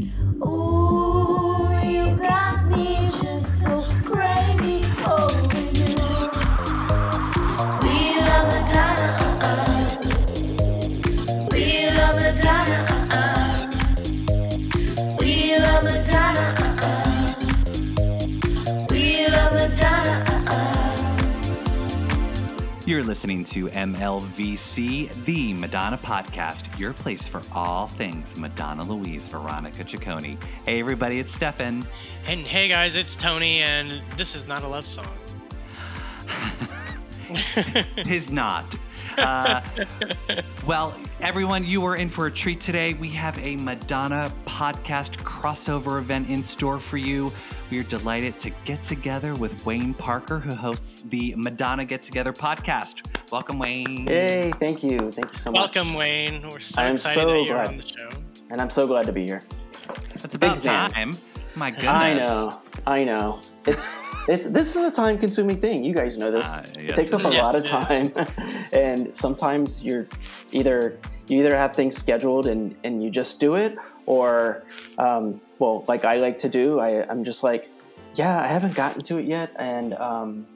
Ooh, listening to MLVC, the Madonna Podcast, your place for all things Madonna Louise Veronica Ciccone. Hey, everybody, it's Stefan. And hey guys, it's Tony, and this is not a love song. Tis not. Uh, well, everyone, you are in for a treat today. We have a Madonna podcast crossover event in store for you. We are delighted to get together with Wayne Parker, who hosts the Madonna Get Together podcast. Welcome, Wayne. Yay, thank you. Thank you so much. Welcome, Wayne. We're so I am excited so that you're glad. on the show. And I'm so glad to be here. That's about Big fan. time. My goodness. I know. I know. It's it's this is a time consuming thing. You guys know this. Ah, it takes up a is. lot of time. and sometimes you're either you either have things scheduled and, and you just do it or um, well, like I like to do, I, I'm just like, yeah, I haven't gotten to it yet and um,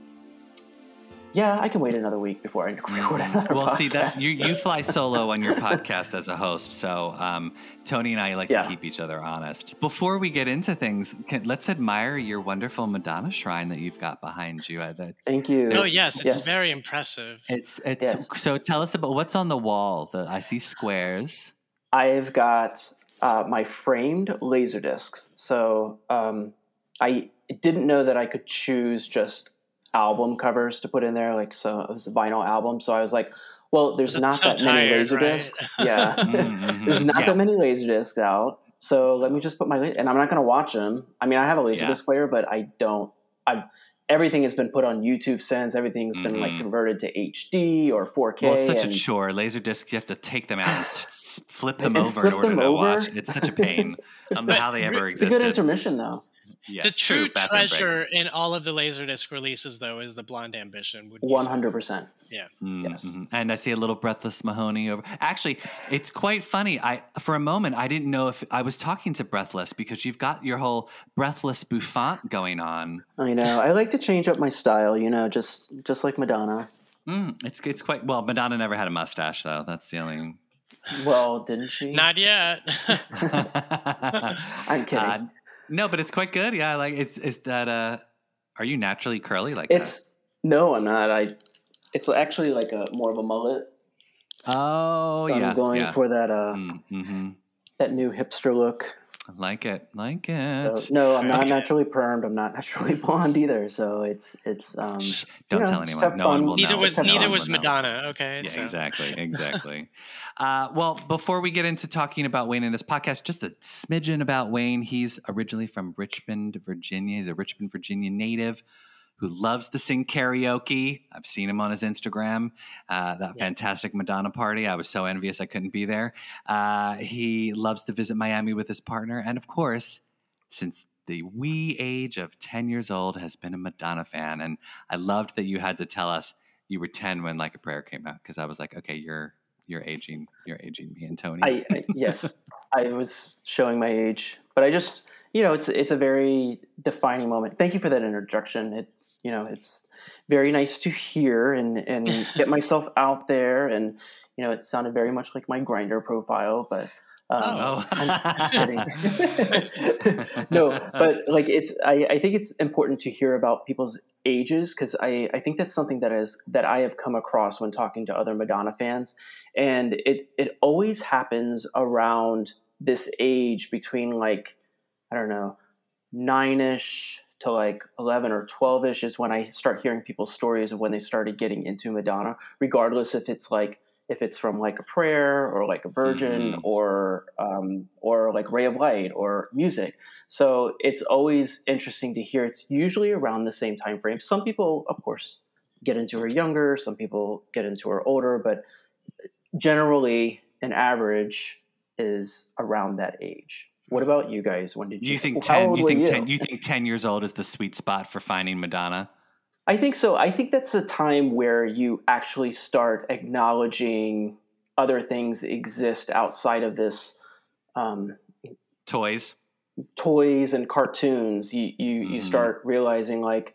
yeah, I can wait another week before I record another Mm-hmm. Well, see, that's you. You fly solo on your podcast as a host, so um, Tony and I like Yeah. to keep each other honest. Before we get into things, can, let's admire your wonderful Madonna shrine that you've got behind you. That- Thank you. Oh yes, it's Yes. very impressive. It's it's Yes. so. Tell us about what's on the wall. The I see squares. I've got uh, my framed laser discs. So um, I didn't know that I could choose just album covers to put in there, like so it was a vinyl album. So I was like, well, there's not so that many tired, laser right? discs. Yeah, Mhm, there's not yeah. that many laser discs out. So let me just put my and I'm not going to watch them. I mean, I have a laser Yeah. disc player, but I don't. I everything has been put on YouTube since. Everything's been like Mhm. converted to HD or 4K. Well, it's such and- a chore. Laser discs, you have to take them out and flip them over flip in order to over? watch. It's such a pain. I don't know how they ever re- It's a good intermission, though. Yes, the true bathroom break. treasure in all of the Laserdisc releases, though, is the Blonde Ambition. Would you One say? hundred percent. Mm, Yes. mhm. And I see a little breathless Mahoney over. Actually, it's quite funny. I for a moment I didn't know if I was talking to Breathless because you've got your whole Breathless bouffant going on. I know. I like to change up my style, you know, just just like Madonna. Mm, it's it's quite well. Madonna never had a mustache though. That's the only. Well, didn't she? Not yet. I'm kidding. Uh, no, but it's quite good. Yeah, like it's is that uh, are you naturally curly like it's no, I'm not. I. It's actually like a more of a mullet. Oh So yeah, I'm going yeah. for that uh Mm-hmm. that new hipster look. Like it, like So, it. no, I'm not naturally permed. I'm not naturally blonde either. So it's it's um. Shh, don't know, tell just anyone. No one will neither know. was neither was will know. Madonna. Okay. Yeah, so- exactly, exactly. uh, well, before we get into talking about Wayne and his podcast, just a smidgen about Wayne. He's originally from Richmond, Virginia. He's a Richmond, Virginia native who loves to sing karaoke. I've seen him on his Instagram. Uh, that Yeah. fantastic Madonna party. I was so envious I couldn't be there. Uh, he loves to visit Miami with his partner, and of course, since the wee age of 10 years old has been a Madonna fan. And I loved that you had to tell us you were 10 when Like a Prayer came out because I was like, okay, you're you're aging, you're aging me and Tony. I, I yes, I was showing my age, but I just you know it's it's a very defining moment. Thank you for that introduction. It's you know it's very nice to hear and and get myself out there, and you know it sounded very much like my Grindr profile, but. Um, oh, I'm no, but like it's I, I think it's important to hear about people's ages because I, I think that's something that is that I have come across when talking to other Madonna fans. And it it always happens around this age between like, I don't know, nine ish to like 11 or 12 ish is when I start hearing people's stories of when they started getting into Madonna, regardless if it's like if it's from like a prayer or like a virgin Mhm. or um, or like ray of light or music. So it's always interesting to hear. It's usually around the same time frame some people of course get into her younger some people get into her older but generally an average is around that age what about you guys when did you you think how 10 old you think you? 10 you think 10 years old is the sweet spot for finding Madonna? I think so. I think that's a time where you actually start acknowledging other things exist outside of this um, toys. toys and cartoons, you you, you Mhm. start realizing like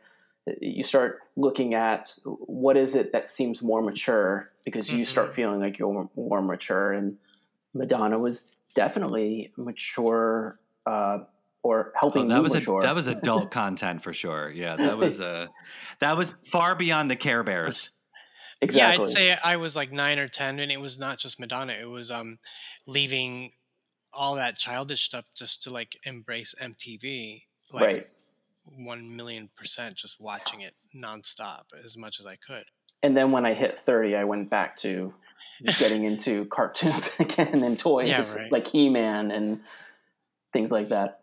you start looking at what is it that seems more mature because you Mhm. start feeling like you're more mature and Madonna was definitely mature uh, or helping Oh, that me was mature. a, that was adult content for sure. Yeah, that was uh, that was far beyond the Care Bears. exactly. Yeah, I'd say I was like nine or ten, and it was not just Madonna. It was um, leaving all that childish stuff just to like embrace MTV. Like right. one million percent, just watching it nonstop as much as I could. And then when I hit 30, I went back to getting into cartoons again and toys Yeah, right. like He-Man and things like that.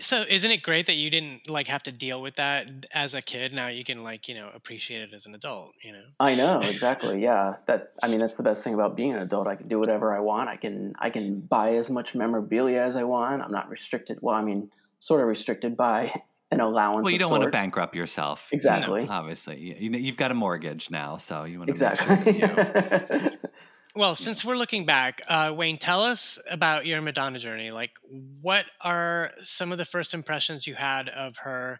So isn't it great that you didn't like have to deal with that as a kid? Now you can like you know appreciate it as an adult. You know. I know exactly. Yeah, that I mean that's the best thing about being an adult. I can do whatever I want. I can I can buy as much memorabilia as I want. I'm not restricted. Well, I mean, sort of restricted by an allowance. Well, you don't want to bankrupt yourself. Exactly. Obviously, you, you know, you've got a mortgage now, so you want to Exactly. Make sure that you, Well, since we're looking back, uh, Wayne, tell us about your Madonna journey. Like, what are some of the first impressions you had of her?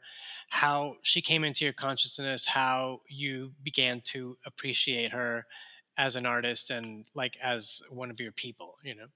How she came into your consciousness? How you began to appreciate her as an artist and like as one of your people? You know.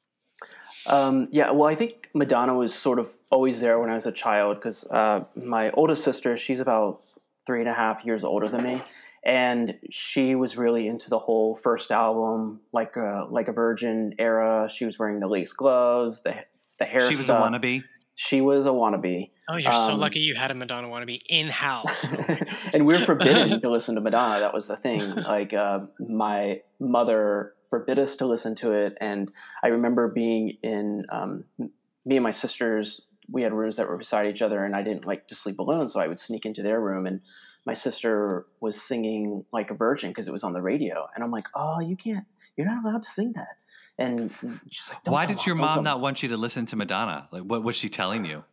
Um, yeah, well, I think Madonna was sort of always there when I was a child because uh, my oldest sister, she's about three and a half years older than me, and she was really into the whole first album, like a like a Virgin era. She was wearing the lace gloves, the the hair. she was stuff. a wannabe. She was a wannabe. Oh, you're so Um, lucky you had a Madonna wannabe in house. and we were forbidden to listen to Madonna. That was the thing. Like uh, my mother forbid us to listen to it, and I remember being in um, me and my sisters. We had rooms that were beside each other, and I didn't like to sleep alone, so I would sneak into their room. And my sister was singing like a virgin because it was on the radio, and I'm like, "Oh, you can't! You're not allowed to sing that." And she's like, don't Why did your don't mom not want you to listen to Madonna? Like, what was she telling you?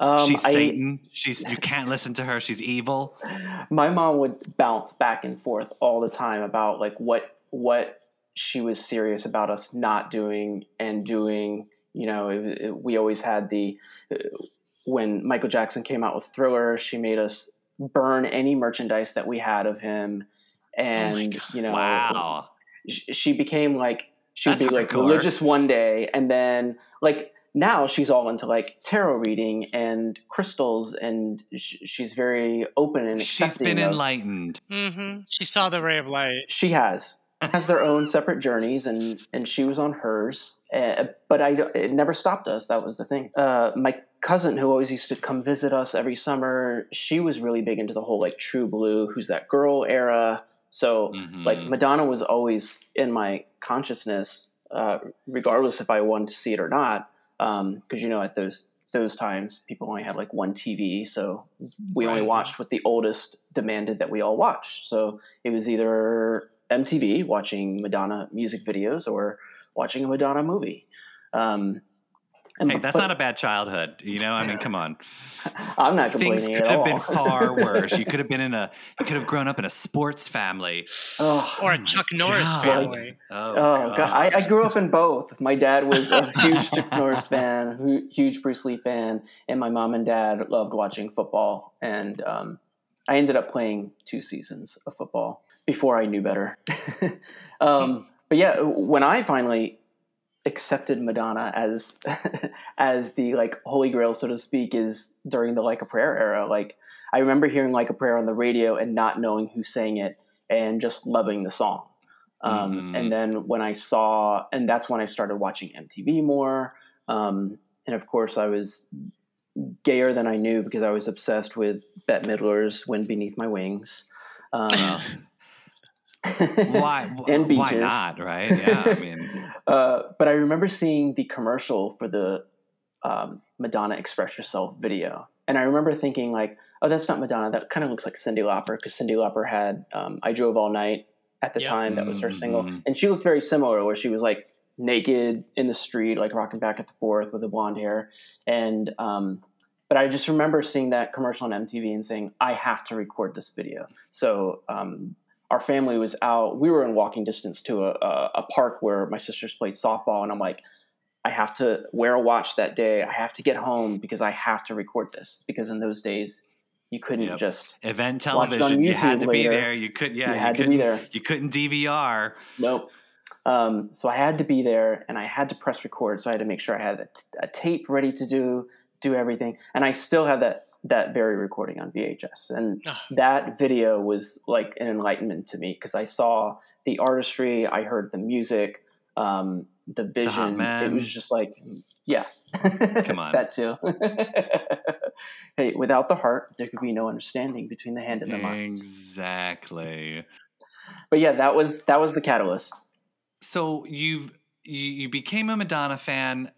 Um, She's I- Satan. She's you can't listen to her. She's evil. my mom would bounce back and forth all the time about like what what she was serious about us not doing and doing you know it, it- we always had the uh, when michael jackson came out with thriller she made us burn any merchandise that we had of him and God. you know Wow. sh- she became like she would That's be like hardcore. religious one day and then like now she's all into like tarot reading and crystals and sh- she's very open and she's been of- enlightened. hmm She saw the ray of light. she has has their own separate journeys and and she was on hers uh, but i it never stopped us that was the thing. Uh, my cousin who always used to come visit us every summer she was really big into the whole like true blue who's that girl era. So like Mhm. madonna was always in my consciousness uh, regardless if i wanted to see it or not because you know at those those times people only had like one tv so we only watched what the oldest demanded that we all watch so it was either mtv watching madonna music videos or watching a madonna movie um, and Hey, that's but not a bad childhood. You know, I mean, come on. i'm not Things could at have all been far worse. You could have been in a. You could have grown up in a sports family. oh, Or a Chuck Norris God. family. Oh, Oh God. I, I grew up in both. My dad was a huge Chuck Norris fan, huge Bruce Lee fan, and my mom and dad loved watching football. And um, I ended up playing two seasons of football before I knew better. um, but yeah, when I finally accepted Madonna as as the like holy grail, so to speak, is during the Like a Prayer era. Like I remember hearing Like a Prayer on the radio and not knowing who sang it and just loving the song. Um, Mhm. And then when I saw, and that's when I started watching MTV more. Um, and of course, I was gayer than I knew because I was obsessed with Bette Midler's "Wind Beneath My Wings." Um, Why? and Why not? Right? Yeah. I mean, uh, but I remember seeing the commercial for the um, Madonna "Express Yourself" video, and I remember thinking like, "Oh, that's not Madonna. That kind of looks like Cyndi Lauper because Cyndi Lauper had um, "I Drove All Night" at the Yeah. time. That was her single, Mhm. and she looked very similar, where she was like naked in the street, like rocking back and forth with the blonde hair, and um, but I just remember seeing that commercial on MTV and saying, "I have to record this video." So um, our family was out. We were in walking distance to a, a, a park where my sisters played softball, and I'm like, I have to wear a watch that day. I have to get home because I have to record this. Because in those days, you couldn't Yep. just Event Watch it on television. You had to later. be there. You could. Yeah. You had to be couldn't- there. You couldn't DVR. Nope. Um, so I had to be there, and I had to press record. So I had to make sure I had a, t- a tape ready to do do everything, and I still have that that very recording on VHS. And Ah. that video was like an enlightenment to me because I saw the artistry, I heard the music, um, the vision. it was just like, yeah, Come on. that too. hey, without the heart, there could be no understanding between the hand and the mind. Exactly. But yeah, that was that was the catalyst. So you've you, you became a Madonna fan.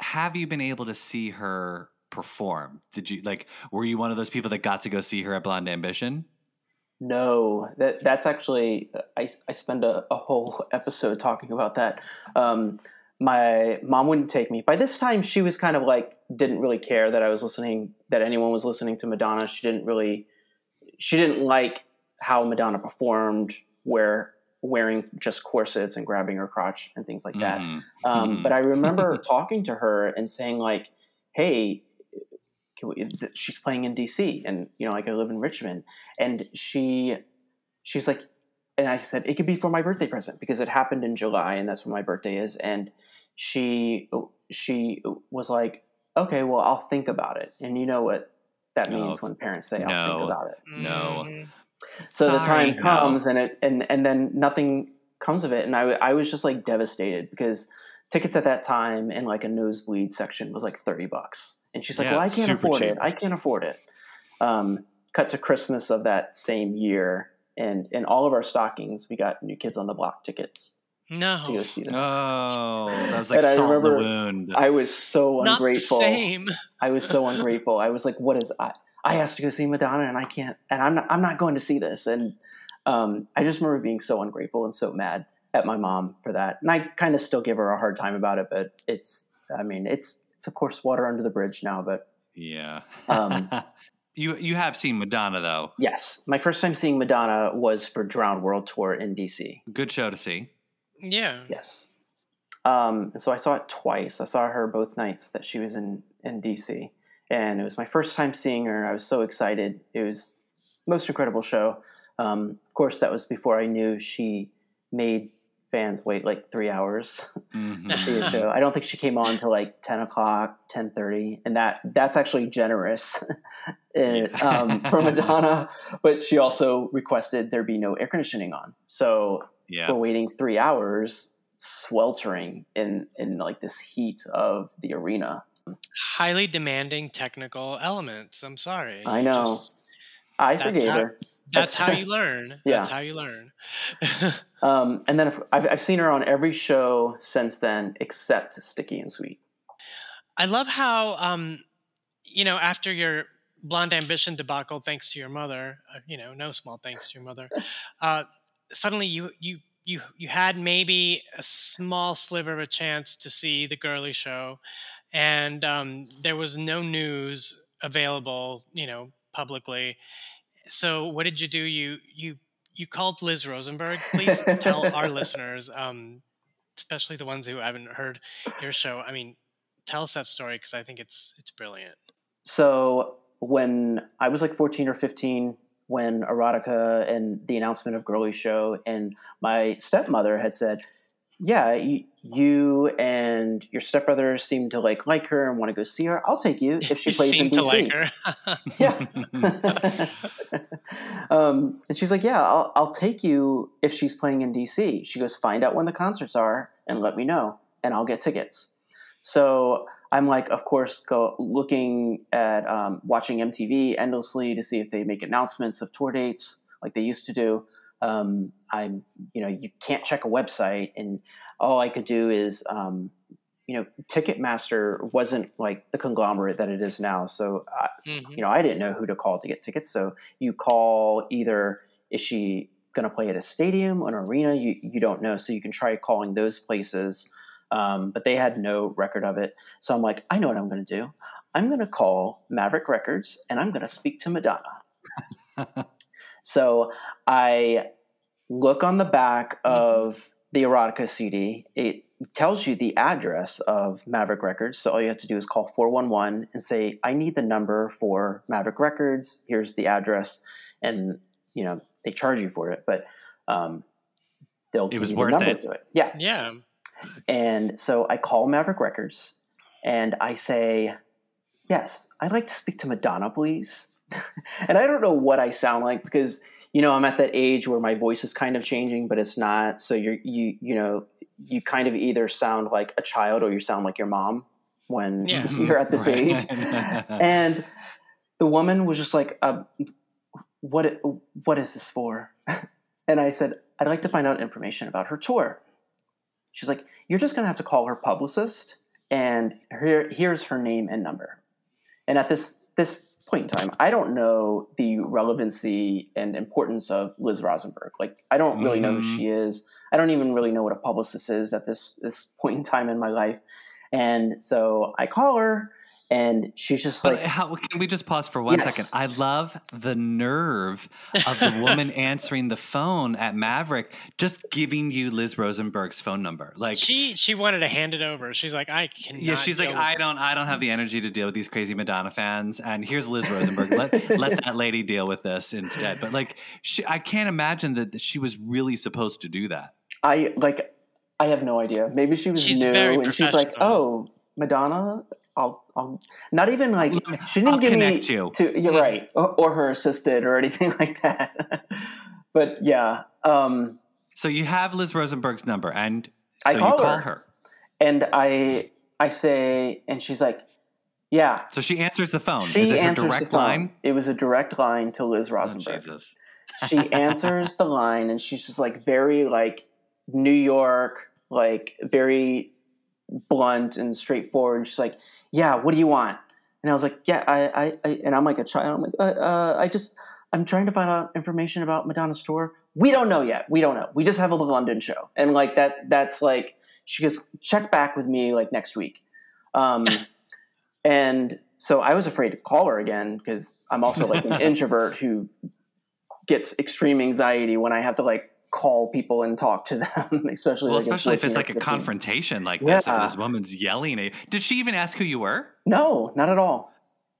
Have you been able to see her perform? Did you like? Were you one of those people that got to go see her at Blonde Ambition? No, that that's actually I I spend a, a whole episode talking about that. Um, my mom wouldn't take me. By this time, she was kind of like didn't really care that I was listening, that anyone was listening to Madonna. She didn't really, she didn't like how Madonna performed, where wearing just corsets and grabbing her crotch and things like that. Mhm. Um, Mhm. But I remember talking to her and saying like, "Hey, we, th- she's playing in DC, and you know, like I live in Richmond." And she, she's like, and I said it could be for my birthday present because it happened in July, and that's when my birthday is. And she, she was like, "Okay, well, I'll think about it." And you know what that No. means when parents say, "I'll No. think about it." No. Mhm. so the Sorry, time no. comes and it and and then nothing comes of it and I, I was just like devastated because tickets at that time in like a nosebleed section was like 30 bucks and she's like Yeah, well i can't afford cheap. it i can't afford it um, cut to christmas of that same year and in all of our stockings we got new kids on the block tickets No. to go see them Oh, that was like And I salt in the wound. i was so Not the ungrateful same. I was so ungrateful. I was like, "What is I? I asked to go see Madonna, and I can't, and I'm not. I'm not going to see this." And um, I just remember being so ungrateful and so mad at my mom for that. And I kind of still give her a hard time about it, but it's. I mean, it's it's of course water under the bridge now. But yeah. Um, you you have seen Madonna though. yes, my first time seeing Madonna was for Drowned World Tour in DC. Good show to see. Yeah. Yes. Um, and so I saw it twice. I saw her both nights that she was in, in DC. And it was my first time seeing her. I was so excited. It was most incredible show. Um, of course, that was before I knew she made fans wait like three hours Mhm. to see a show. I don't think she came on till like 10 o'clock, 10.30. And that that's actually generous eh, um, for Madonna. But she also requested there be no air conditioning on. So yeah. we're waiting three hours sweltering in in like this heat of the arena Highly demanding technical elements. I'm sorry. i know Just- i that's forgave how- her that's how you learn. Yeah. That's how you learn. um, and then I've, I've seen her on every show since then except sticky and sweet I love how, um, you know, after your blonde ambition debacle, thanks to your mother, uh, you know, no small thanks to your mother, uh, suddenly you you you you had maybe a small sliver of a chance to see the girly show, and um, there was no news available, you know, publicly. So what did you do? You you you called Liz Rosenberg. Please tell our listeners, um, especially the ones who haven't heard your show. I mean, tell us that story because I think it's it's brilliant. so when i was like 14 or 15 when erotica and the announcement of girly show and my stepmother had said yeah you, you and your stepbrother seem to like like her and want to go see her i'll take you if she you plays seem in to DC. like her. Yeah. um, and she's like, Yeah, I'll, I'll take you if she's playing in DC. She goes, Find out when the concerts are and let me know, and I'll get tickets. So I'm like, of course, go looking at um, watching MTV endlessly to see if they make announcements of tour dates like they used to do. Um, I'm, you know, you can't check a website, and all I could do is, um, you know, Ticketmaster wasn't like the conglomerate that it is now. So I, Mhm. you know, I didn't know who to call to get tickets. So you call either is she going to play at a stadium, or an arena? You you don't know. So you can try calling those places, um, but they had no record of it. So I'm like, I know what I'm going to do. I'm going to call Maverick Records and I'm going to speak to Madonna. so I look on the back of the erotica CD. It tells you the address of Maverick Records. So all you have to do is call 411 and say, I need the number for Maverick Records. Here's the address. And, you know, they charge you for it, but um, they'll It give was you worth the number it. to it. Yeah. Yeah. And so I call Maverick Records and I say, Yes, I'd like to speak to Madonna, please. And I don't know what I sound like because, you know, I'm at that age where my voice is kind of changing, but it's not. So you're, you, you know, you kind of either sound like a child or you sound like your mom when Yeah. you're at this Right. age. And the woman was just like, uh, "What? What is this for?" And I said, "I'd like to find out information about her tour." She's like, "You're just gonna have to call her publicist, and here, here's her name and number." And at this this point in time, I don't know the relevancy and importance of Liz Rosenberg. Like, I don't really know who she mm. is. I don't even really know what a publicist is at this this point in time in my life. And so I call her, and she's just But like, how, can we just pause for one Yes. second? I love the nerve of the woman answering the phone at Maverick, just giving you Liz Rosenberg's phone number. Like, She she wanted to hand it over. She's like, I can. yeah, she's like, I don't, I don't have the energy to deal with these crazy Madonna fans, and here's Liz Rosenberg. let let that lady deal with this instead. But like, she, I can't imagine that she was really supposed to do that. I like I have no idea. Maybe she was She's new and she's like, "Oh, Madonna, I'll I'll not even like she didn't I'll give me you. to you're right or, or her assistant or anything like that." but yeah, um So you have Liz Rosenberg's number, and I so call you call her. her. and I I say and she's like, "Yeah." So she answers the phone. She Is it answers direct the phone. line? It was a direct line to Liz Oh, Rosenberg. Jesus. she answers the line and she's just like very like New York, like very blunt and straightforward. She's like, "Yeah, what do you want?" And I was like, "Yeah, I, I, I and I'm like a child. I'm like, uh, uh, I just, I'm trying to find out information about Madonna's tour. We don't know yet. We don't know. We just have a London show, and like that, that's like she goes, check back with me like next week. Um, and so I was afraid to call her again because I'm also like an introvert who gets extreme anxiety when I have to like call people and talk to them, especially Well, like especially if it's like a confrontation like this, if this woman's yelling at you. Did she even ask who you were? No, not at all.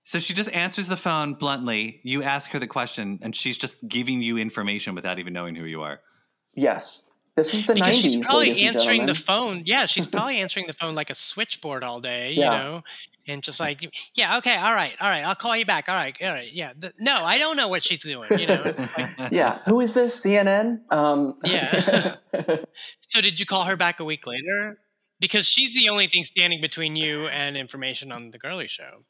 So she just answers the phone bluntly. You ask her the question, and she's just giving you information without even knowing who you are. Yes, this was the because 90s. she's probably answering the phone. Yeah, she's probably answering the phone like a switchboard all day, you Yeah. know, and just like, yeah, okay, all right, all right, I'll call you back. All right, all right, yeah. Th- no, I don't know what she's doing, you know. Like, yeah, who is this? CNN? Um, Yeah. so did you call her back a week later? Because she's the only thing standing between you and information on the girly show.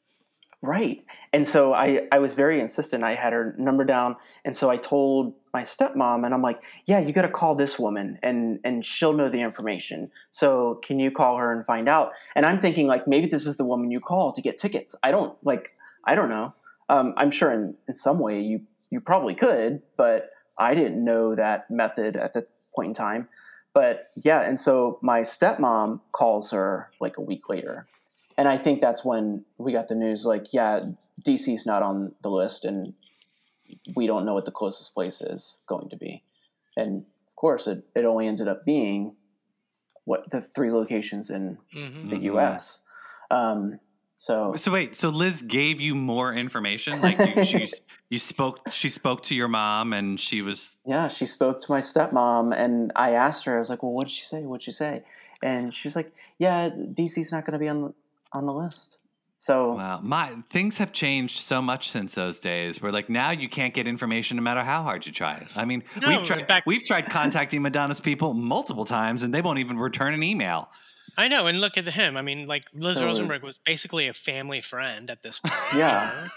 Right. And so I, I was very insistent. I had her number down. And so I told my stepmom, and I'm like, yeah, you got to call this woman and, and she'll know the information. So can you call her and find out? And I'm thinking, like, maybe this is the woman you call to get tickets. I don't, like, I don't know. Um, I'm sure in, in some way you, you probably could, but I didn't know that method at the point in time. But yeah, and so my stepmom calls her like a week later and I think that's when we got the news like, yeah, DC's not on the list, and we don't know what the closest place is going to be. And of course, it, it only ended up being what the three locations in hmm the Mhm. U.S. Um, so So wait, so Liz gave you more information? Like you, she, you spoke, she spoke to your mom, and she was yeah, she spoke to my stepmom, and I asked her, I was like, well, what did she say? What'd she say? And she's like, yeah, DC's not going to be on the, on the list. So wow. My things have changed so much since those days. Where like now you can't get information no matter how hard you try. I mean, No, we've tried back- we've tried contacting Madonna's people multiple times, and they won't even return an email. I know, and look at him. I mean, like Liz So- Rosenberg was basically a family friend at this point. Yeah.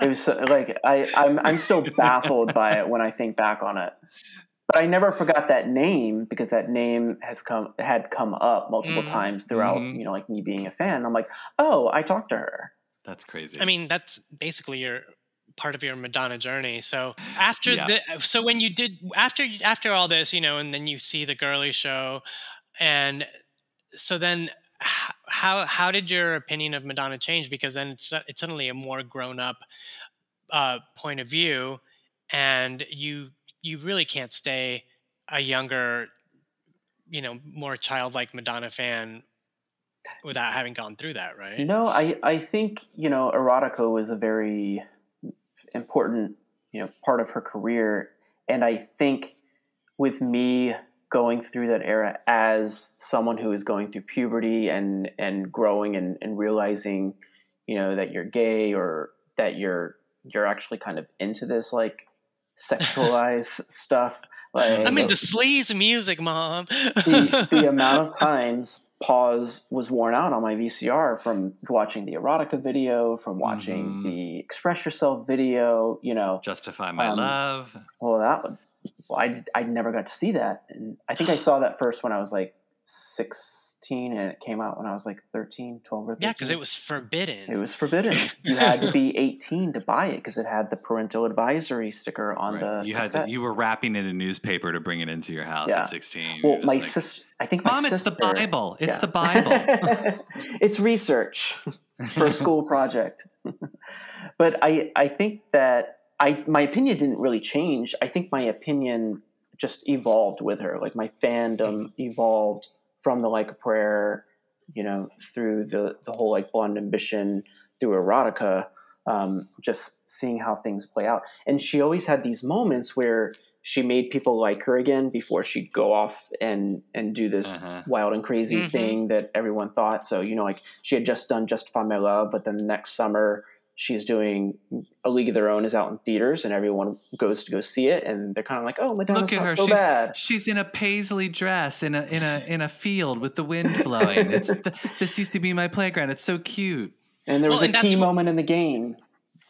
it was so- like I, I'm I'm still baffled by it when I think back on it. But I never forgot that name because that name has come had come up multiple Mhm. times throughout, Mhm. you know, like me being a fan. I'm like, oh, I talked to her. That's crazy. I mean, that's basically your part of your Madonna journey. So after Yeah. the, so when you did after after all this, you know, and then you see the girly show, and so then how how did your opinion of Madonna change? Because then it's it's suddenly a more grown up uh, point of view, and you you really can't stay a younger you know, more childlike Madonna fan without having gone through that, right? No, I I think you know erotica was a very important you know part of her career, and I think with me going through that era as someone who is going through puberty and and growing and, and realizing you know that you're gay or that you're you're actually kind of into this like sexualized stuff like I mean, the sleaze music, mom. the, the amount of times pause was worn out on my VCR from watching the erotica video, from watching Mhm. the express yourself video, you know. Justify my Um, love. Well, that one, well, I, I never got to see that. And I think I saw that first when I was like 16 and it came out when I was like 13, 12 or 13. yeah, because it was forbidden. It was forbidden. you had to be 18 to buy it because it had the parental advisory sticker on Right. the you had to, you were wrapping it in a newsper to bring it into your house Yeah. at 16. well, my like, sister, I think my Mom, it's the Bible. It's Yeah. the Bible. it's research for a school project. but I, I think that I, my opinion didn't really change. I think my opinion just evolved with her. Like my fandom mm-hmm. evolved from the like a prayer, you know, through the the whole like blonde ambition, through erotica. Um, just seeing how things play out, and she always had these moments where she made people like her again before she'd go off and and do this Uh-huh. wild and crazy Mhm. thing that everyone thought. So you know, like she had just done Justify My Love, but then the next summer she's doing A League of Their Own is out in theaters, and everyone goes to go see it, and they're kind of like, "Oh, Madonna's Look at her. so she's, bad." she's in a paisley dress in a in a in a field with the wind blowing. It's the, this used to be my playground. It's so cute. And there was Well, a key what- moment in the game,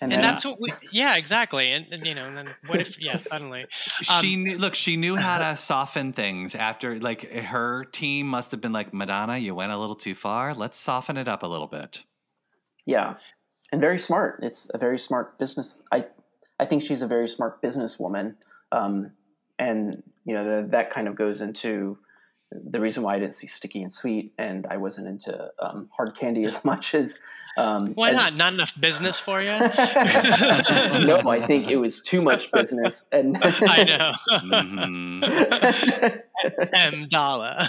and, and then, that's what we yeah exactly and, and, you know and then what if yeah suddenly she Um, knew look she knew how to soften things after like her team must have been like madonna you went a little too far let's soften it up a little bit yeah, and very smart. It's a very smart business. I I think she's a very smart businesswoman, um, and you know the, that kind of goes into the reason why I didn't see Sticky and Sweet, and I wasn't into um, hard candy as much as. Um, why as- not not enough business for you no, I think it was too much business, and i know m dollar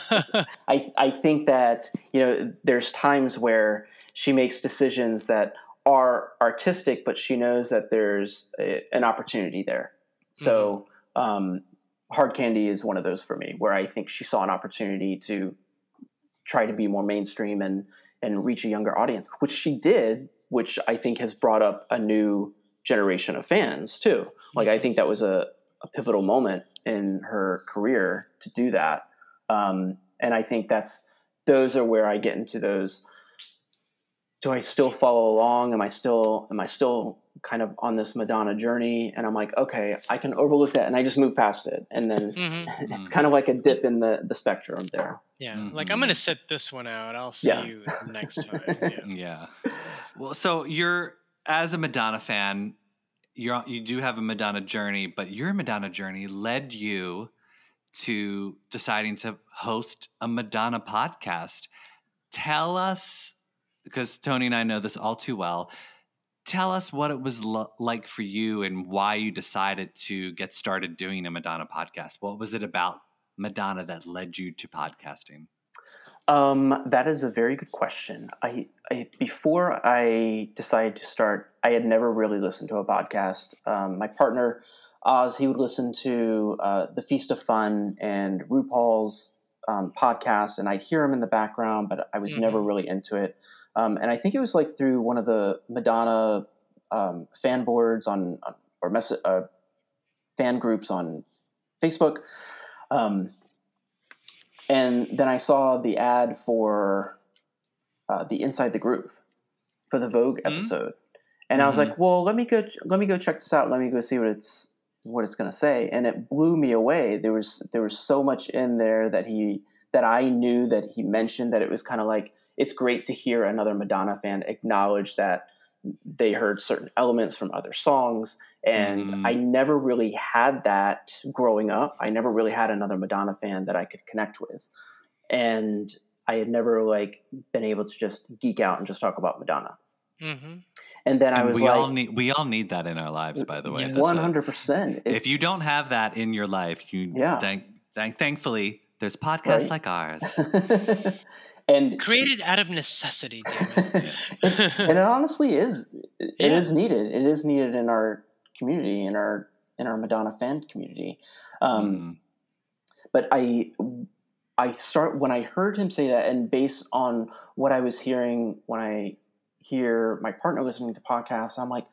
I I think that you know there's times where she makes decisions that are artistic, but she knows that there's a, an opportunity there. So um, hard candy is one of those for me, where I think she saw an opportunity to try to be more mainstream and and reach a younger audience, which she did, which I think has brought up a new generation of fans too. Like I think that was a, a pivotal moment in her career to do that. Um, and I think that's those are where I get into those. Do I still follow along? Am I still am I still kind of on this Madonna journey? And I'm like, okay, I can overlook that, and I just move past it, and then hmm it's kind of like a dip in the the spectrum there. yeah Mhm. like i'm gonna sit this one out i'll see Yeah. you next time yeah. yeah well so you're as a madonna fan you're you do have a madonna journey but your madonna journey led you to deciding to host a madonna podcast tell us because tony and i know this all too well tell us what it was lo- like for you and why you decided to get started doing a madonna podcast what was it about madonna that led you to podcasting Um, that is a very good question. I, I before I decided to start, I had never really listened to a podcast. Um, my partner Oz, he would listen to uh, the Feast of Fun and RuPaul's um, podcast, and I'd hear him in the background, but I was never Mhm. really into it. Um, and I think it was like through one of the Madonna um, fan boards on, on or mess, uh, fan groups on Facebook. Um, and then I saw the ad for uh, the Inside the Groove for the Vogue Mhm. episode, and I was Mhm. like, "Well, let me go. Let me go check this out. Let me go see what it's what it's going to say." And it blew me away. There was there was so much in there that he that I knew that he mentioned that it was kind of like it's great to hear another Madonna fan acknowledge that they heard certain elements from other songs and Mhm. I never really had that growing up. I never really had another Madonna fan that I could connect with. And I had never like been able to just geek out and just talk about Madonna. hmm And then I was we all need we all need that in our lives by the way Yes. That's a- one hundred percent. if you don't have that in your life, you Yeah. thank, thank thankfully There's podcasts Right. like ours. and Created out of necessity, it. it, and it honestly is it Yeah. is needed it is needed in our community in our in our madonna fan community um, Mhm. but i i start when i heard him say that and based on what i was hearing when i hear my partner listening to podcasts i'm like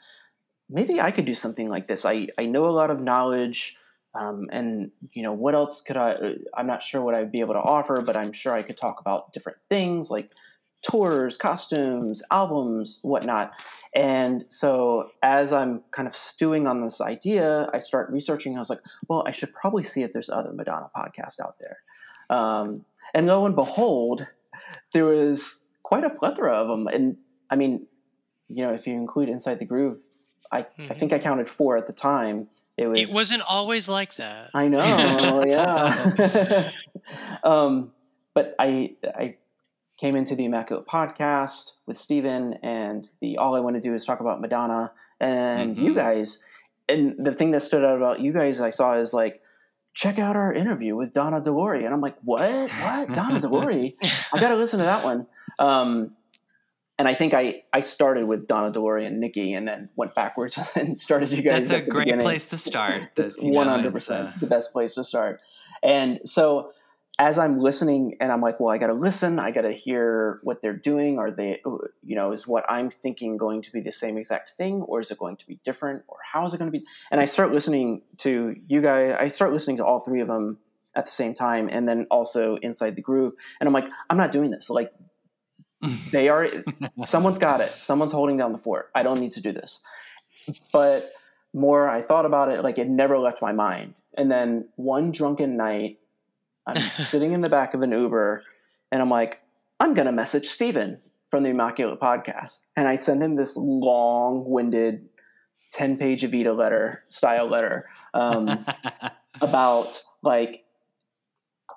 maybe i could do something like this. I i know a lot of knowledge um, and you know what else could i uh, i'm not sure what i'd be able to offer but i'm sure i could talk about different things like tours costumes albums whatnot. And so as i'm kind of stewing on this idea i start researching i was like well i should probably see if there's other madonna podcasts out there. Um, and lo and behold there was quite a plethora of them and i mean you know if you include inside the groove i, I Mhm. think i counted four at the time it was It wasn't always like that. I know, yeah. um, but I I came into the Immaculate podcast with Steven and the All I Want to Do is Talk About Madonna and you Mhm. guys. And the thing that stood out about you guys I saw is like, check out our interview with Donna De Lory. And I'm like, what? What? Donna De Lory? I got to listen to that one. Um, and I think I, I started with Donna De Lory and Niki and then went backwards and started you guys. That's a great beginning place to start. it's That, you know, one hundred percent uh, the best place to start. And so as I'm listening, and I'm like, well, I got to listen. I got to hear what they're doing. Are they, you know, is what I'm thinking going to be the same exact thing, or is it going to be different, or how is it going to be? And I start listening to you guys. I start listening to all three of them at the same time, and then also inside the groove. And I'm like, I'm not doing this. Like they are someone's got it. Someone's holding down the fort. I don't need to do this. But more i thought about it like it never left my mind. And then one drunken night i'm sitting in the back of an uber and i'm like i'm going to message steven from the immaculate podcast. And i send him this long-winded 10 page evita letter style letter um, about like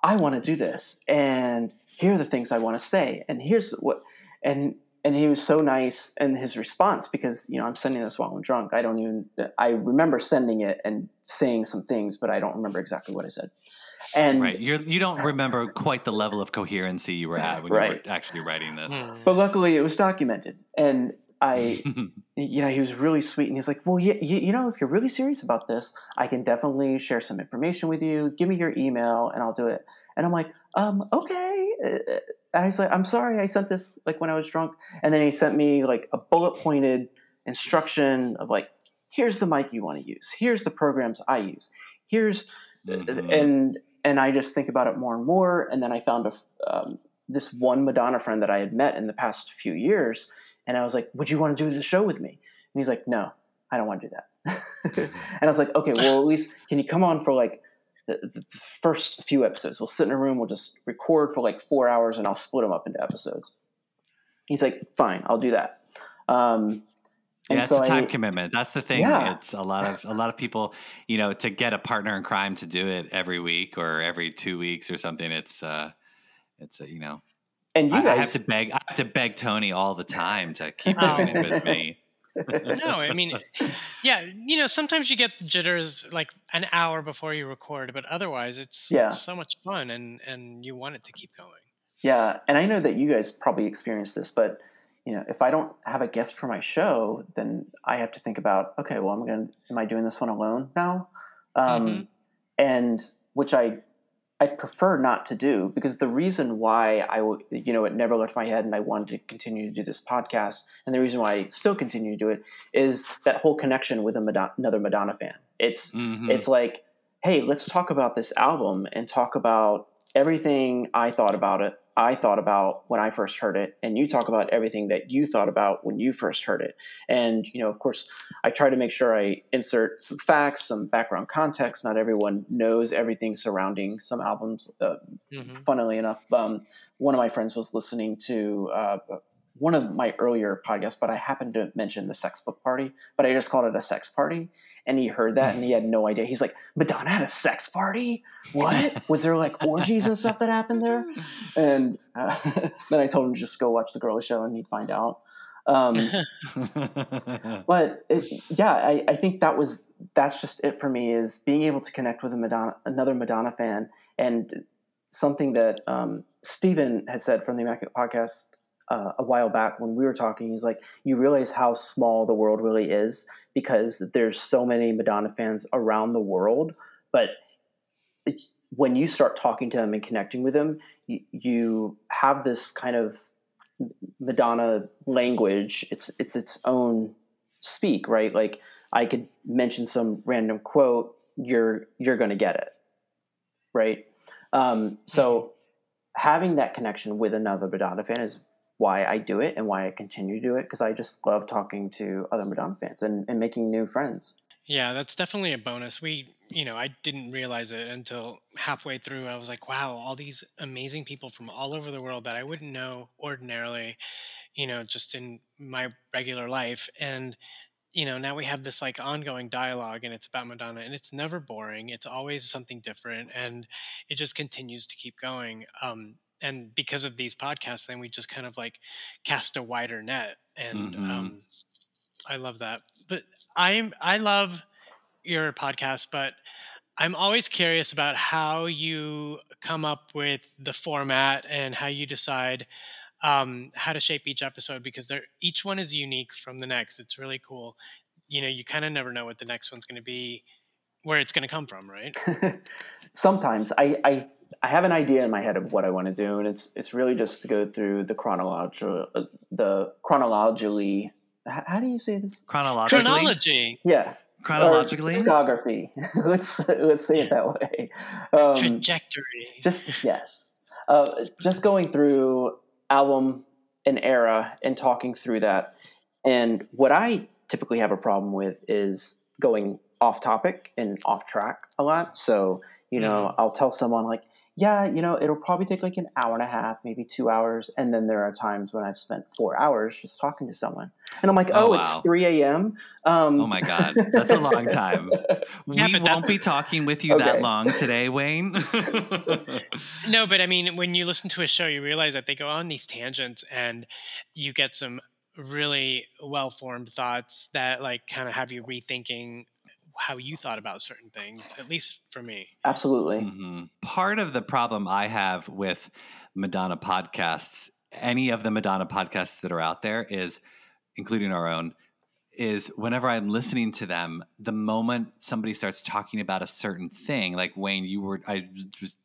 I want to do this. And here are the things I want to say and here's what and and he was so nice in his response because you know I'm sending this while I'm drunk. I don't even I remember sending it and saying some things, but I don't remember exactly what I said. And right. You're, you don't remember quite the level of coherency you were at when Right. you were actually writing this. Hmm. but luckily it was documented and I you know, he was really sweet, and he's like, "Well, yeah, you, you know, if you're really serious about this, I can definitely share some information with you. Give me your email, and I'll do it." And I'm like, "Um, okay." Uh, And he's like, "I'm sorry, I sent this like when I was drunk." And then he sent me like a bullet pointed instruction of like, "Here's the mic you want to use. Here's the programs I use. Here's," Mhm. and and I just think about it more and more. And then I found a um, this one Madonna friend that I had met in the past few years, and I was like, "Would you want to do the show with me?" And he's like, "No, I don't want to do that." and I was like, "Okay, well, at least can you come on for like the, the first few episodes? We'll sit in a room, we'll just record for like four hours, and I'll split them up into episodes." He's like, "Fine, I'll do that." Um, Yeah, it's so a time I, commitment. That's the thing. Yeah. It's a lot of a lot of people, you know, to get a partner in crime to do it every week or every two weeks or something. It's uh, it's a, you know, and you I, guys I have to beg. I have to beg Tony all the time to keep Oh. doing it with me. No, I mean, yeah, you know, sometimes you get jitters like an hour before you record, but otherwise, it's, Yeah. it's so much fun, and and you want it to keep going. Yeah, and I know that you guys probably experienced this, but you know, if I don't have a guest for my show, then I have to think about, okay, well, I'm going to, am I doing this one alone now? Um, Mhm. And which I, I prefer not to do because the reason why I, you know, it never left my head and I wanted to continue to do this podcast, and the reason why I still continue to do it is that whole connection with a Madonna, another Madonna fan. It's Mhm. it's like, hey, let's talk about this album and talk about everything I thought about it. I thought about when I first heard it, and you talk about everything that you thought about when you first heard it. And you know, of course, I try to make sure I insert some facts, some background context. Not everyone knows everything surrounding some albums. Uh, hmm funnily enough, um, one of my friends was listening to uh, one of my earlier podcasts, but I happened to mention the sex book party, but I just called it a sex party. And he heard that and he had no idea. He's like, Madonna had a sex party? What? Was there like orgies and stuff that happened there? And uh, then I told him to just go watch the girly show and he'd find out. Um, but it, yeah, I, I think that was that's just it for me is being able to connect with a Madonna, another Madonna fan, and something that um, Stephen had said from the Immaculate podcast uh, a while back when we were talking. He's like, you realize how small the world really is because there's so many Madonna fans around the world, but when you start talking to them and connecting with them, you, you have this kind of Madonna language. It's it's its own speak, right? Like I could mention some random quote, you're you're going to get it, right? Um, so having that connection with another Madonna fan is why I do it and why I continue to do it because I just love talking to other Madonna fans and, and making new friends. Yeah, that's definitely a bonus. We, you know, I didn't realize it until halfway through. I was like, wow, all these amazing people from all over the world that I wouldn't know ordinarily, you know, just in my regular life. And, you know, now we have this like ongoing dialogue and it's about Madonna and it's never boring. It's always something different and it just continues to keep going. Um, and because of these podcasts, then we just kind of like cast a wider net. And, Mhm. um, I love that. But I'm I love your podcast, but I'm always curious about how you come up with the format and how you decide um, how to shape each episode because they're each one is unique from the next. It's really cool. You know, you kind of never know what the next one's going to be, where it's going to come from, right? Sometimes I, I I have an idea in my head of what I want to do, and it's it's really just to go through the chronological uh, the chronologically. h- How do you say this? Chronologically. Chronology, Yeah, Chronologically. Or discography. let's let's say it that way. Um, trajectory. just yes, uh, just going through album and era and talking through that. And what I typically have a problem with is going off topic and off track a lot. So you know, I'll tell someone like, yeah, you know, it'll probably take like an hour and a half, maybe two hours. And then there are times when I've spent four hours just talking to someone. And I'm like, Oh, oh, wow. it's 3 a.m. Um, Oh my God, that's a long time. Yeah, we won't be talking with you that long today, Wayne. No, but I mean, when you listen to a show, you realize that they go on these tangents, and you get some really well-formed thoughts that like kind of have you rethinking how you thought about certain things. At least for me. Absolutely. Mhm. Part of the problem I have with Madonna podcasts, any of the Madonna podcasts that are out there, is, including our own, is whenever I'm listening to them, the moment somebody starts talking about a certain thing, like Wayne, you were, I was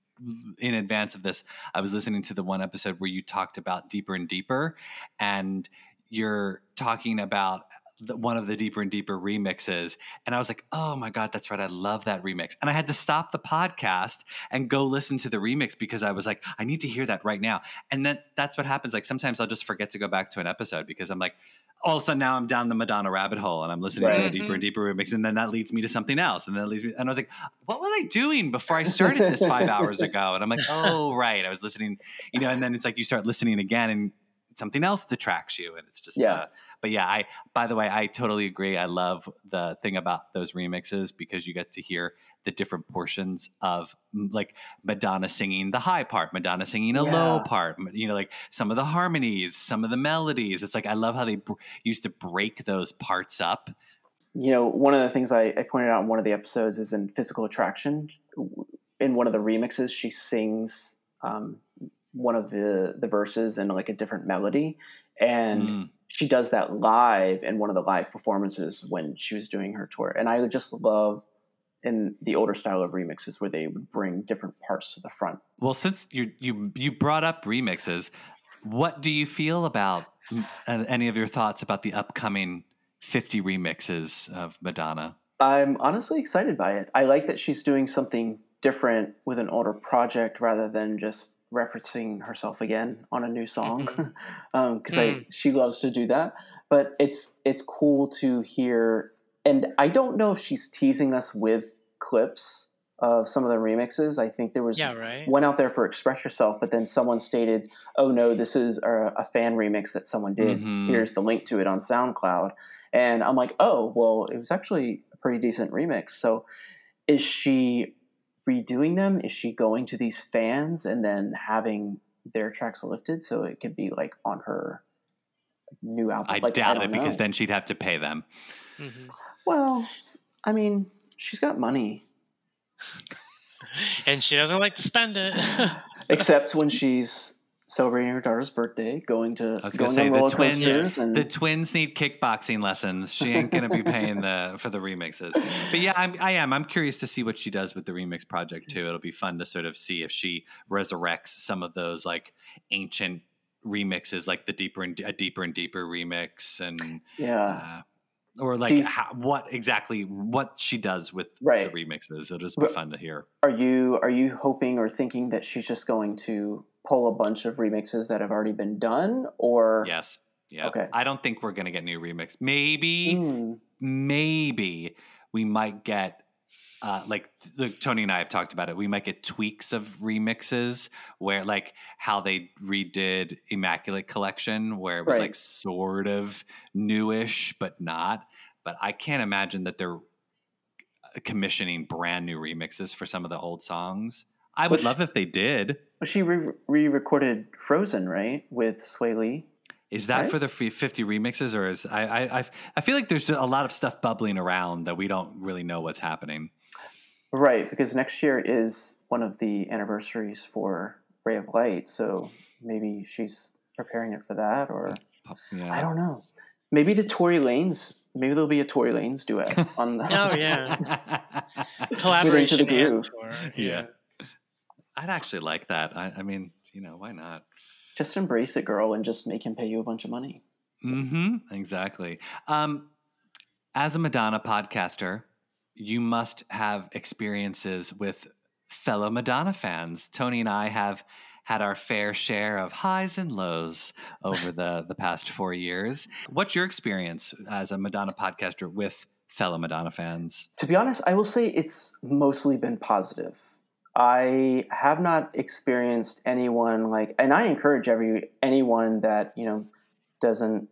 in advance of this, I was listening to the one episode where you talked about deeper and deeper, and you're talking about the, one of the deeper and deeper remixes. And i was like oh my god that's right i love that remix. And i had to stop the podcast and go listen to the remix because i was like i need to hear that right now. And then that's what happens like sometimes i'll just forget to go back to an episode because i'm like all of a sudden now i'm down the madonna rabbit hole and i'm listening to Right. the deeper and deeper remix and then that leads me to something else and then that leads me and i was like what was i doing before i started this five hours ago? And i'm like oh right i was listening you know and then it's like you start listening again and something else detracts you and it's just Yeah. uh, but yeah i by the way i totally agree i love the thing about those remixes because you get to hear the different portions of like madonna singing the high part madonna singing a low part you know like some of the harmonies some of the melodies it's like i love how they br- used to break those parts up you know, one of the things I, I pointed out in one of the episodes is in Physical Attraction. In one of the remixes, she sings um, one of the, the verses in like a different melody. And Mm. She does that live in one of the live performances when she was doing her tour. And I just love in the older style of remixes where they would bring different parts to the front. well since you you you brought up remixes what do you feel about any of your thoughts about the upcoming 50 remixes of madonna I'm honestly excited by it. I like that she's doing something different with an older project rather than just referencing herself again on a new song because I Mm. she loves to do that. But it's it's cool to hear, and I don't know if she's teasing us with clips of some of the remixes. I think there was Yeah, right. one out there for "Express Yourself," but then someone stated, "Oh no, this is a, a fan remix that someone did. Mhm. Here's the link to it on SoundCloud." And I'm like, "Oh, well, it was actually a pretty decent remix." So, is she redoing them? Is she going to these fans and then having their tracks lifted so it could be like on her new album? i Like, doubt don't it because then she'd have to pay them Mhm. well, I mean, she's got money. And she doesn't like to spend it. except when she's celebrating her daughter's birthday, going to I was going say the twins. and The twins need kickboxing lessons. She ain't gonna be paying the for the remixes. But yeah, I'm, I am. I'm curious to see what she does with the remix project too. It'll be fun to sort of see if she resurrects some of those like ancient remixes, like the deeper and a deeper and deeper remix, and yeah, uh, or like you- how, what exactly what she does with Right. the remixes. It'll just be fun to hear. are you are you hoping or thinking that she's just going to pull a bunch of remixes that have already been done, or Yes. Yeah. Okay. I don't think we're gonna get new remix. Maybe. Hmm, maybe we might get uh, like Tony and I have talked about it. We might get tweaks of remixes where, like, how they redid Immaculate Collection, where it was Right. like sort of newish but not. But I can't imagine that they're uh, commissioning brand new remixes for some of the old songs. I would Which- love if they did. Well, she re- re-recorded Frozen, right, with Sway Lee. Is that Right. for the f- 50 remixes, or is I, I I I feel like there's a lot of stuff bubbling around that we don't really know what's happening. Right, because next year is one of the anniversaries for Ray of Light, so maybe she's preparing it for that, or Yeah. I don't know. Maybe the Tory Lanez. Maybe there'll be a Tory Lanez duet on the. Oh, yeah. Collaboration and groove. tour. Yeah. I'd actually like that. I, I mean, you know, why not? Just embrace it, girl, and just make him pay you a bunch of money. mm-hmm Exactly. Um, as a Madonna podcaster, you must have experiences with fellow Madonna fans. Tony and I have had our fair share of highs and lows over the the past four years. What's your experience as a Madonna podcaster with fellow Madonna fans? To be honest, I will say it's mostly been positive. I have not experienced anyone like, and I encourage every anyone that you know doesn't.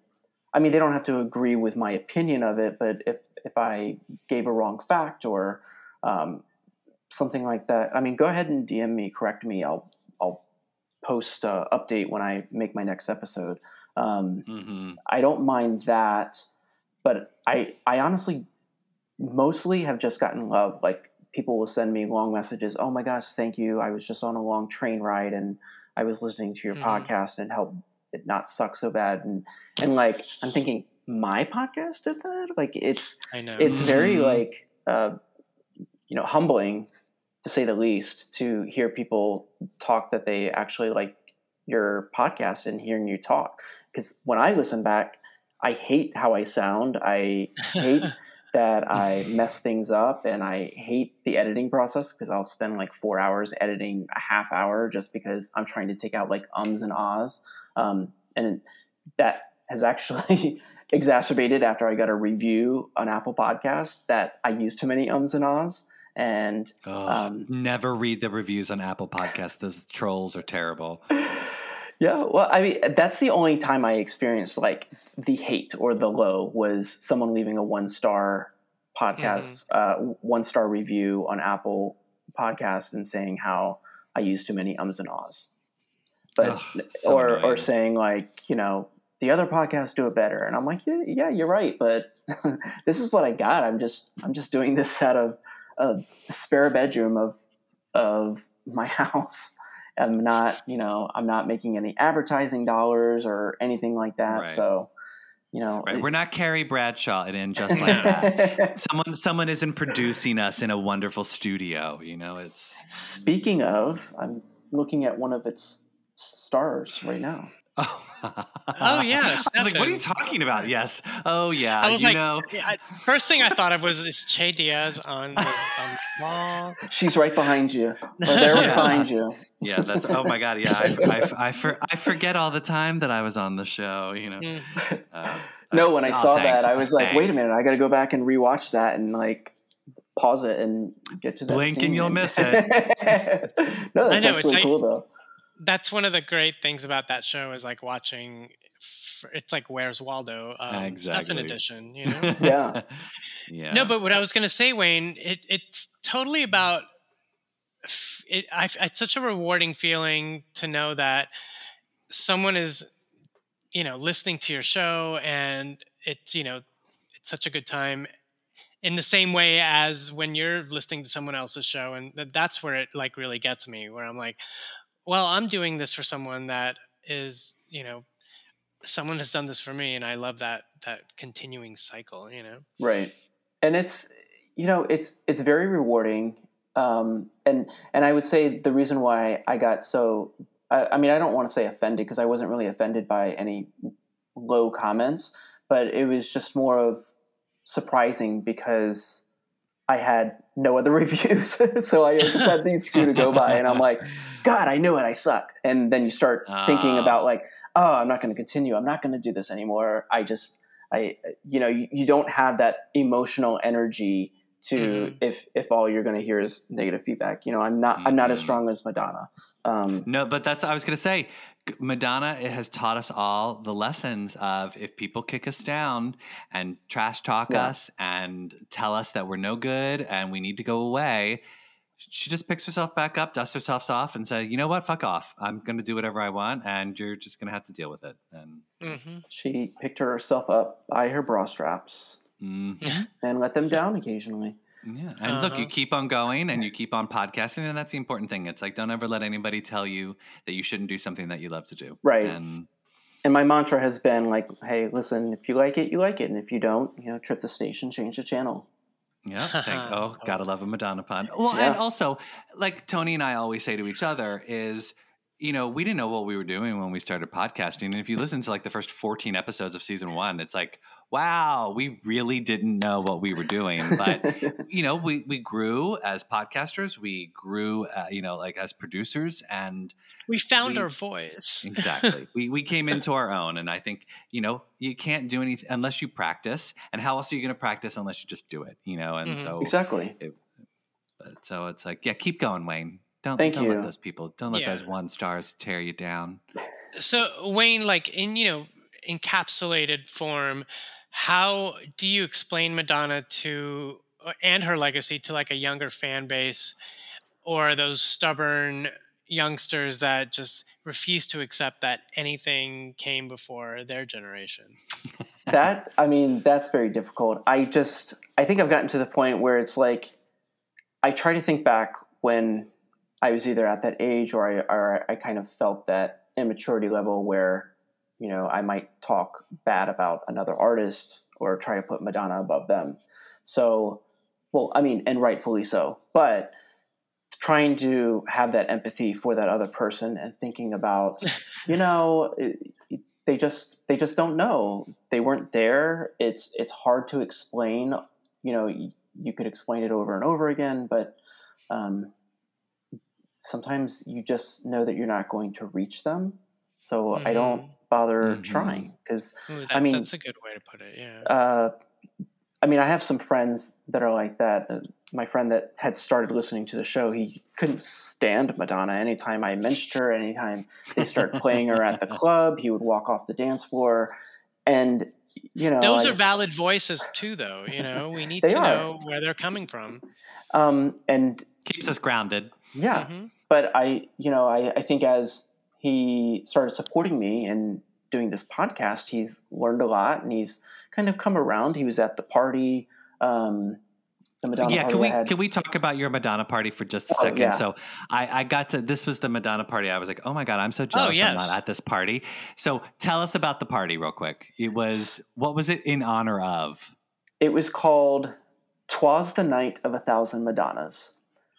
I mean, they don't have to agree with my opinion of it, but if if I gave a wrong fact or um, something like that, I mean, go ahead and DM me, correct me. I'll I'll post a update when I make my next episode. Um, hmm I don't mind that, but I I honestly mostly have just gotten love. Like people will send me long messages. Oh my gosh, thank you. I was just on a long train ride and I was listening to your Mhm. podcast and it helped it not suck so bad. And and like I'm thinking, my podcast did that. Like it's I know. it's very Mhm. like uh, you know humbling to say the least to hear people talk that they actually like your podcast and hearing you talk because when i listen back i hate how i sound i hate that i mess things up and i hate the editing process because i'll spend like four hours editing a half hour just because i'm trying to take out like ums and ahs um, and that has actually exacerbated after I got a review on Apple Podcast that I used too many ums and ahs. And Oh, Um, never read the reviews on Apple Podcasts. Those trolls are terrible. yeah, well, I mean, that's the only time I experienced like the hate or the low was someone leaving a one star podcast, uh, one star review on Apple Podcast and saying how I use too many ums and ahs. But Ugh, so or or saying like you know the other podcasts do it better. And i'm like yeah, yeah you're right but this is what i got. I'm just i'm just doing this out of a spare bedroom of of my house i'm not you know i'm not making any advertising dollars or anything like that Right. so you know Right, it- we're not Carrie Bradshaw it in just like that. someone, someone isn't producing us in a wonderful studio. You know, it's speaking of i'm looking at one of its stars right now oh, Oh, yeah, I was like, what are you talking about? Yes. Oh yeah. I was you like, know, I, first thing I thought of was is Che Diaz on the, on the wall. she's right behind you or they're Yeah. behind you yeah. That's. Oh my god. Yeah. I, I, I, for, I forget all the time that I was on the show. You know. Mm. Uh, No, when I oh, saw thanks. that, I was like, wait a minute, I got to go back and rewatch that and like pause it and get to that. Blink and you'll miss it. no, that's I know, it's actually like- cool though. That's one of the great things about that show is like watching. It's like Where's Waldo, um, Stefan Exactly. edition. You know. Yeah. yeah. No, but what I was going to say, Wayne, it, it's totally about it. I, it's such a rewarding feeling to know that someone is, you know, listening to your show, and it's you know, it's such a good time. In the same way as when you're listening to someone else's show, and th- that's where it like really gets me, where I'm like, well, I'm doing this for someone that is, you know, someone has done this for me, and I love that that continuing cycle. You know, right? And it's you know it's it's very rewarding. Um, and and I would say the reason why I got so I, I mean I don't want to say offended because I wasn't really offended by any low comments, but it was just more of surprising because I had no other reviews. so I just had these two to go by, and I'm like, God, I knew it. I suck. And then you start thinking Ah. about like, oh, I'm not going to continue. I'm not going to do this anymore. I just, I, you know, you, you don't have that emotional energy to Mhm. if if all you're going to hear is negative feedback. You know, I'm not I'm not as Mhm. strong as Madonna. Um, No, but that's I was going to say. Madonna it has taught us all the lessons of if people kick us down and trash talk Yeah. us and tell us that we're no good and we need to go away, she just picks herself back up, dusts herself off, and says, "You know what? Fuck off. I'm going to do whatever I want, and you're just going to have to deal with it." And hmm she picked herself up by her bra straps mhm. and let them down occasionally. Yeah. And look, you Uh-huh. keep on going and you keep on podcasting. And that's the important thing. It's like, don't ever let anybody tell you that you shouldn't do something that you love to do. Right. And and my mantra has been like, hey, listen, if you like it, you like it, and if you don't, you know, trip the station, change the channel. yeah, thank, oh, gotta love a Madonna pun. Well, and also, like Tony and I always say to each other, is, you know, we didn't know what we were doing when we started podcasting. And if you listen to like the first 14 episodes of season one, it's like, wow, we really didn't know what we were doing. But you know, we we grew as podcasters. We grew, uh, you know, like as producers, and we found We- our voice. exactly, we we came into our own. And I think you know, you can't do anything unless you practice. And how else are you going to practice unless you just do it? You know, and Mhm. so exactly. but- so it's like, yeah, keep going, Wayne. Don't Thank don't you. let those people, don't let Yeah. those one stars tear you down. So Wayne, like in you know encapsulated form, how do you explain Madonna to uh, and her legacy to like a younger fan base, or those stubborn youngsters that just refuse to accept that anything came before their generation? that I mean, that's very difficult. I just I think I've gotten to the point where it's like I try to think back when I was either at that age or I or I kind of felt that immaturity level where you know I might talk bad about another artist or try to put Madonna above them. So, well, I mean, and rightfully so, but trying to have that empathy for that other person and thinking about you know they just they just don't know. They weren't there. It's it's hard to explain. You know you, you could explain it over and over again but um, sometimes you just know that you're not going to reach them. So i don't bother Mhm. trying because Ooh, I mean- that's a good way to put it. Yeah. uh, I mean, I have some friends that are like that. Uh, My friend that had started listening to the show, he couldn't stand Madonna. Anytime I mentioned her, anytime they start playing her at the club, he would walk off the dance floor. And you know, Those I are just- valid voices too, though. You know, we need to are. know where they're coming from. Um, and Keeps us grounded. yeah, Mhm. but I, you know, I, I think as he started supporting me and doing this podcast, he's learned a lot and he's kind of come around. He was at the party, um, the Madonna yeah, party can we had. can we talk about your Madonna party for just a Oh, second? yeah. So I, I got to this was the Madonna party. I was like, oh my god, I'm so jealous I'm not at this party. So tell us about the party real quick. It was what was it in honor of? It was called "Twas the Night of a Thousand Madonnas,"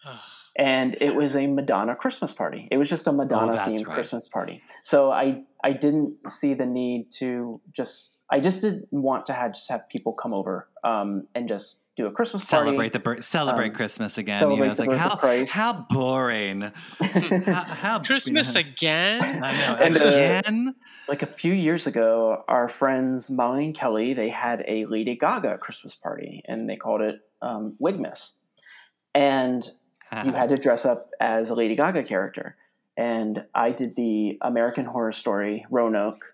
Ugh. And it was a Madonna Christmas party. It was just a Madonna Oh, themed right. Christmas party. So I I didn't see the need to just I just didn't want to have just have people come over um, and just do a Christmas party. Celebrate the bir- celebrate Um, Christmas again. You know, it's the like birth how Christ. how boring. how, how Christmas again? I know And, uh, again. like a few years ago, our friends Molly and Kelly they had a Lady Gaga Christmas party, and they called it um, Wigmas. And you had to dress up as a Lady Gaga character. And I did the American Horror Story Roanoke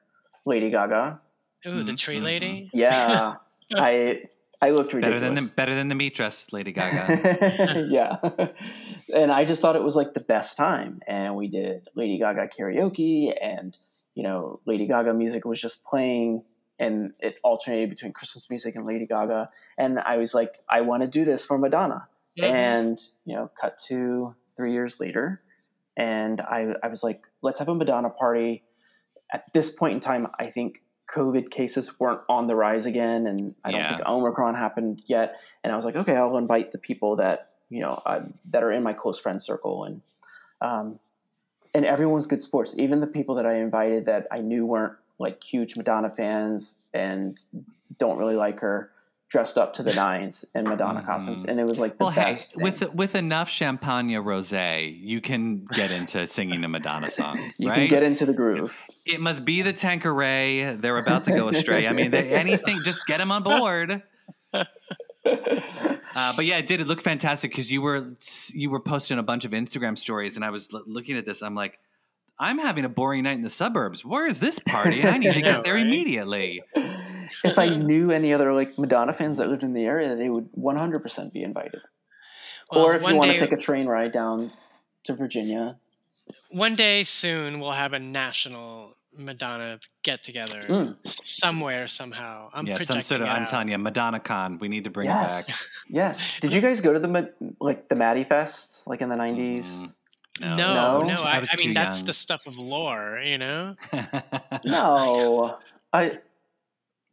Lady Gaga. Ooh, the tree mhm. lady. Yeah, I I looked better than ridiculous. the better than the meat dress, Lady Gaga. yeah, and I just thought it was like the best time. And we did Lady Gaga karaoke, and you know, Lady Gaga music was just playing, and it alternated between Christmas music and Lady Gaga. And I was like, I want to do this for Madonna Mhm. and you know cut to three years later and I, I was like, let's have a Madonna party. At this point in time, I think COVID cases weren't on the rise again, and I don't Yeah. think Omicron happened yet. And I was like, okay, I'll invite the people that you know uh, that are in my close friend circle, and um, and everyone's good sports. Even the people that I invited that I knew weren't like huge Madonna fans and don't really like her, dressed up to the nines in Madonna Mhm. costumes, and it was like the Well, hey, best. thing. with with enough champagne rosé, you can get into singing a Madonna song, you right? can get into the groove. it must be the Tanqueray. They're about to go astray. I mean, they, anything, just get them on board. Uh, but yeah, it did. It looked fantastic because you were you were posting a bunch of Instagram stories, and I was l- looking at this. I'm like, I'm having a boring night in the suburbs. Where is this party? I need to get there immediately. if I knew any other like Madonna fans that lived in the area, they would 100% be invited. Well, or if you want day, to take a train ride down to Virginia, one day soon we'll have a national Madonna get together Mm. somewhere somehow. I'm yeah, some sort of. it I'm out. telling you, Madonna Con. We need to bring yes, it back. yes. Did you guys go to the like the Maddie Fest like in the 90s? Mm. No, No? no, I I, I mean that's young. the stuff of lore, you know. No, I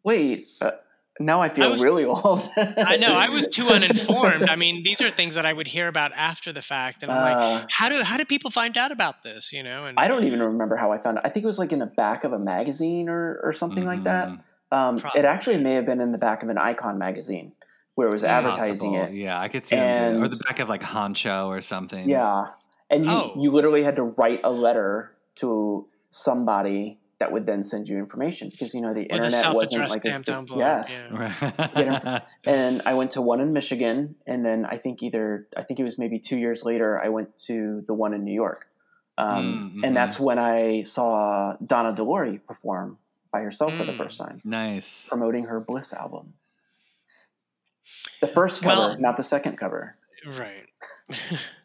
wait. Uh, now I feel was- really old. I know I was too uninformed. I mean, these are things that I would hear about after the fact, and I'm like, Uh, how do how do people find out about this? You know, and I don't even remember how I found it. I think it was like in the back of a magazine or, or something like that. Mhm. Um, it actually may have been in the back of an Icon magazine where it was advertising Possible. it. Yeah, I could see them do it. or the back of like Honcho or something. Yeah, and you Oh. you literally had to write a letter to somebody that would then send you information because you know the With a internet wasn't like as stamped big- envelope, yes. yeah. And I went to one in Michigan, and then I think either I think it was maybe two years later I went to the one in New York, um, Mm, mhm. and that's when I saw Donna De Lory perform by herself for the Mm. first time, nice. promoting her Bliss album. The first cover, Well- not the second cover. right.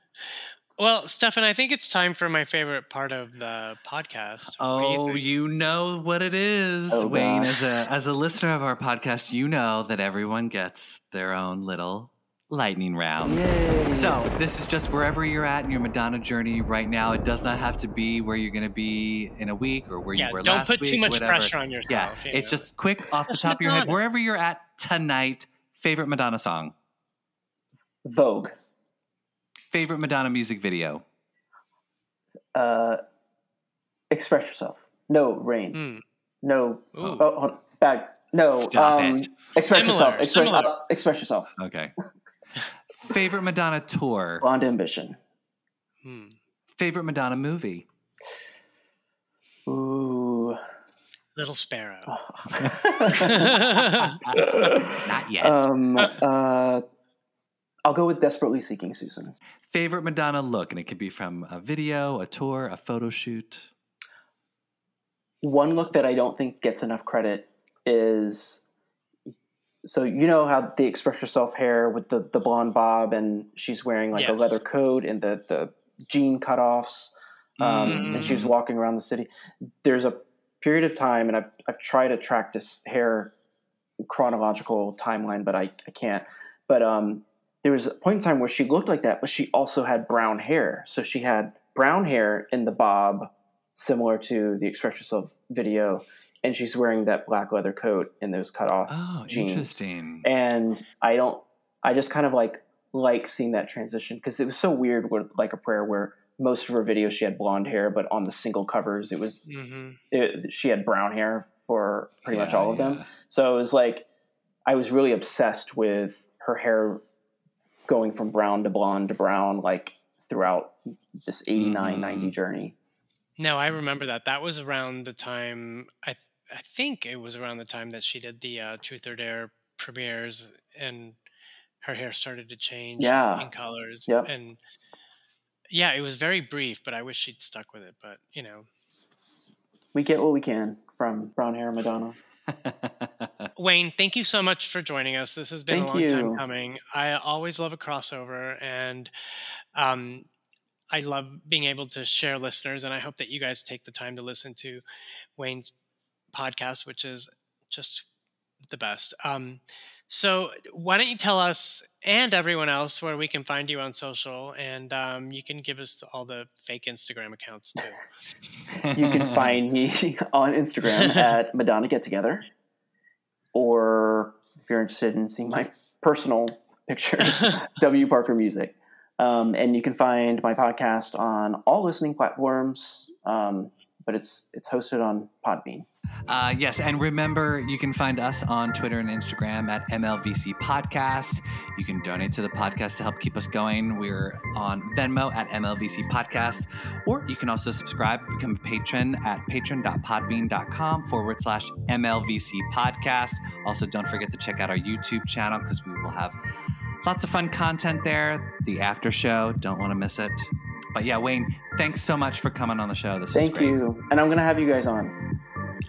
well, Stefan, I think it's time for my favorite part of the podcast. What do you Oh, you know what it is, Oh, Wayne. gosh. As a as a listener of our podcast, you know that everyone gets their own little lightning round. Yay! So this is just wherever you're at in your Madonna journey right now. It does not have to be where you're going to be in a week or where yeah, you were last week. don't last put too week, much whatever. pressure on yourself. Yeah, you it's know. just quick off the just top of your head. Wherever you're at tonight, favorite Madonna song, Vogue. Favorite Madonna music video. Uh, express yourself. No rain. Mm. No. Ooh. Oh, hold on. Back. No. Stop um, it. Express Similar, yourself. Express, similar. uh, express yourself. Okay. favorite Madonna tour. Blonde ambition. Hmm. Favorite Madonna movie. Ooh. Little Sparrow. Not yet. um. Uh. I'll go with desperately seeking Susan. favorite Madonna look, and it could be from a video, a tour, a photo shoot. One look that I don't think gets enough credit is. So you know how the express yourself hair with the the blonde bob, and she's wearing like a leather coat and the the jean cutoffs. um, and she was Mm. walking around the city. There's a period of time, and I've, I've tried to track this hair chronological timeline, but I, I can't. But um, there was a point in time where she looked like that, but she also had brown hair. So she had brown hair in the bob, similar to the Express Yourself video, and she's wearing that black leather coat and those cut off Oh, jeans. interesting. And I don't, I just kind of like like seeing that transition because it was so weird with like a prayer where most of her videos she had blonde hair, but on the single covers it was hmm it, she had brown hair for pretty much all of them. So it was like I was really obsessed with her hair going from brown to blonde to brown like throughout this 89 Mhm. 90 journey. No, I remember that. That was around the time I I think it was around the time that she did the uh, Truth or Dare premieres, and her hair started to change Yeah. in colors. Yep. And yeah, it was very brief, but I wish she'd stuck with it. But you know, We get what we can from brown hair Madonna. Wayne, thank you so much for joining us. This has been Thank a long time coming. I always love a crossover, and um, I love being able to share listeners. And I hope that you guys take the time to listen to Wayne's podcast, which is just the best. Um, So why don't you tell us and everyone else where we can find you on social, and um, you can give us all the fake Instagram accounts too. You can find me on Instagram at Madonna Get Together, or if you're interested in seeing my personal pictures, W Parker Music. Um, and you can find my podcast on all listening platforms, um, but it's it's hosted on Podbean. Uh, yes, and remember, you can find us on Twitter and Instagram at MLVC Podcast. You can donate to the podcast to help keep us going. We're on Venmo at MLVC Podcast, or you can also subscribe, become a patron at patron.podbean.com forward slash MLVC Podcast. Also, don't forget to check out our YouTube channel because we will have lots of fun content there. The after show, don't want to miss it. But yeah, Wayne, thanks so much for coming on the show. This Thank was great. you, and I'm gonna have you guys on.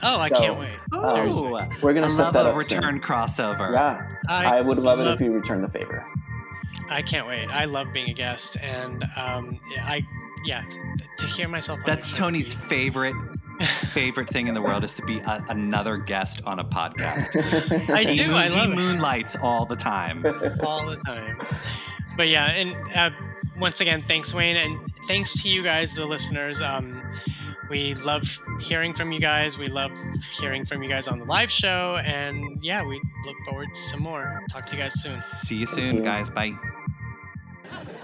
Oh, I can't wait. Ooh, Seriously. We're gonna I set love that a up soon. return crossover. Yeah, I, would love it if you return the favor. I can't wait. I love being a guest, and um, I yeah to hear myself. on That's Tony's would favorite favorite thing in the world is to be a, another guest on a podcast. I He do. moon- I he love it. moonlights all the time. all the time. But yeah, and uh, once again, thanks, Wayne, and thanks to you guys, the listeners. Um, we love hearing from you guys. We love hearing from you guys on the live show, and yeah, we look forward to some more. Talk to you guys soon. See you soon, you. guys. Bye.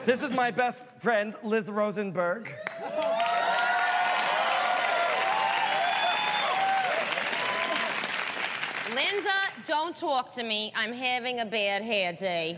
This is my best friend, Liz Rosenberg. Linda, don't talk to me. I'm having a bad hair day.